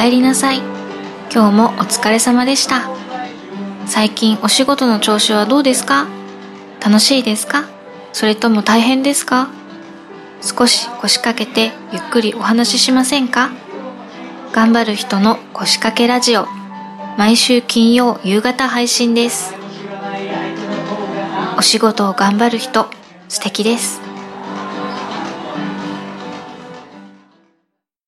帰りなさい。今日もお疲れ様でした。最近お仕事の調子はどうですか？楽しいですか？それとも大変ですか？少し腰掛けてゆっくりお話ししませんか？頑張る人の腰掛けラジオ。毎週金曜夕方配信です。お仕事を頑張る人素敵です。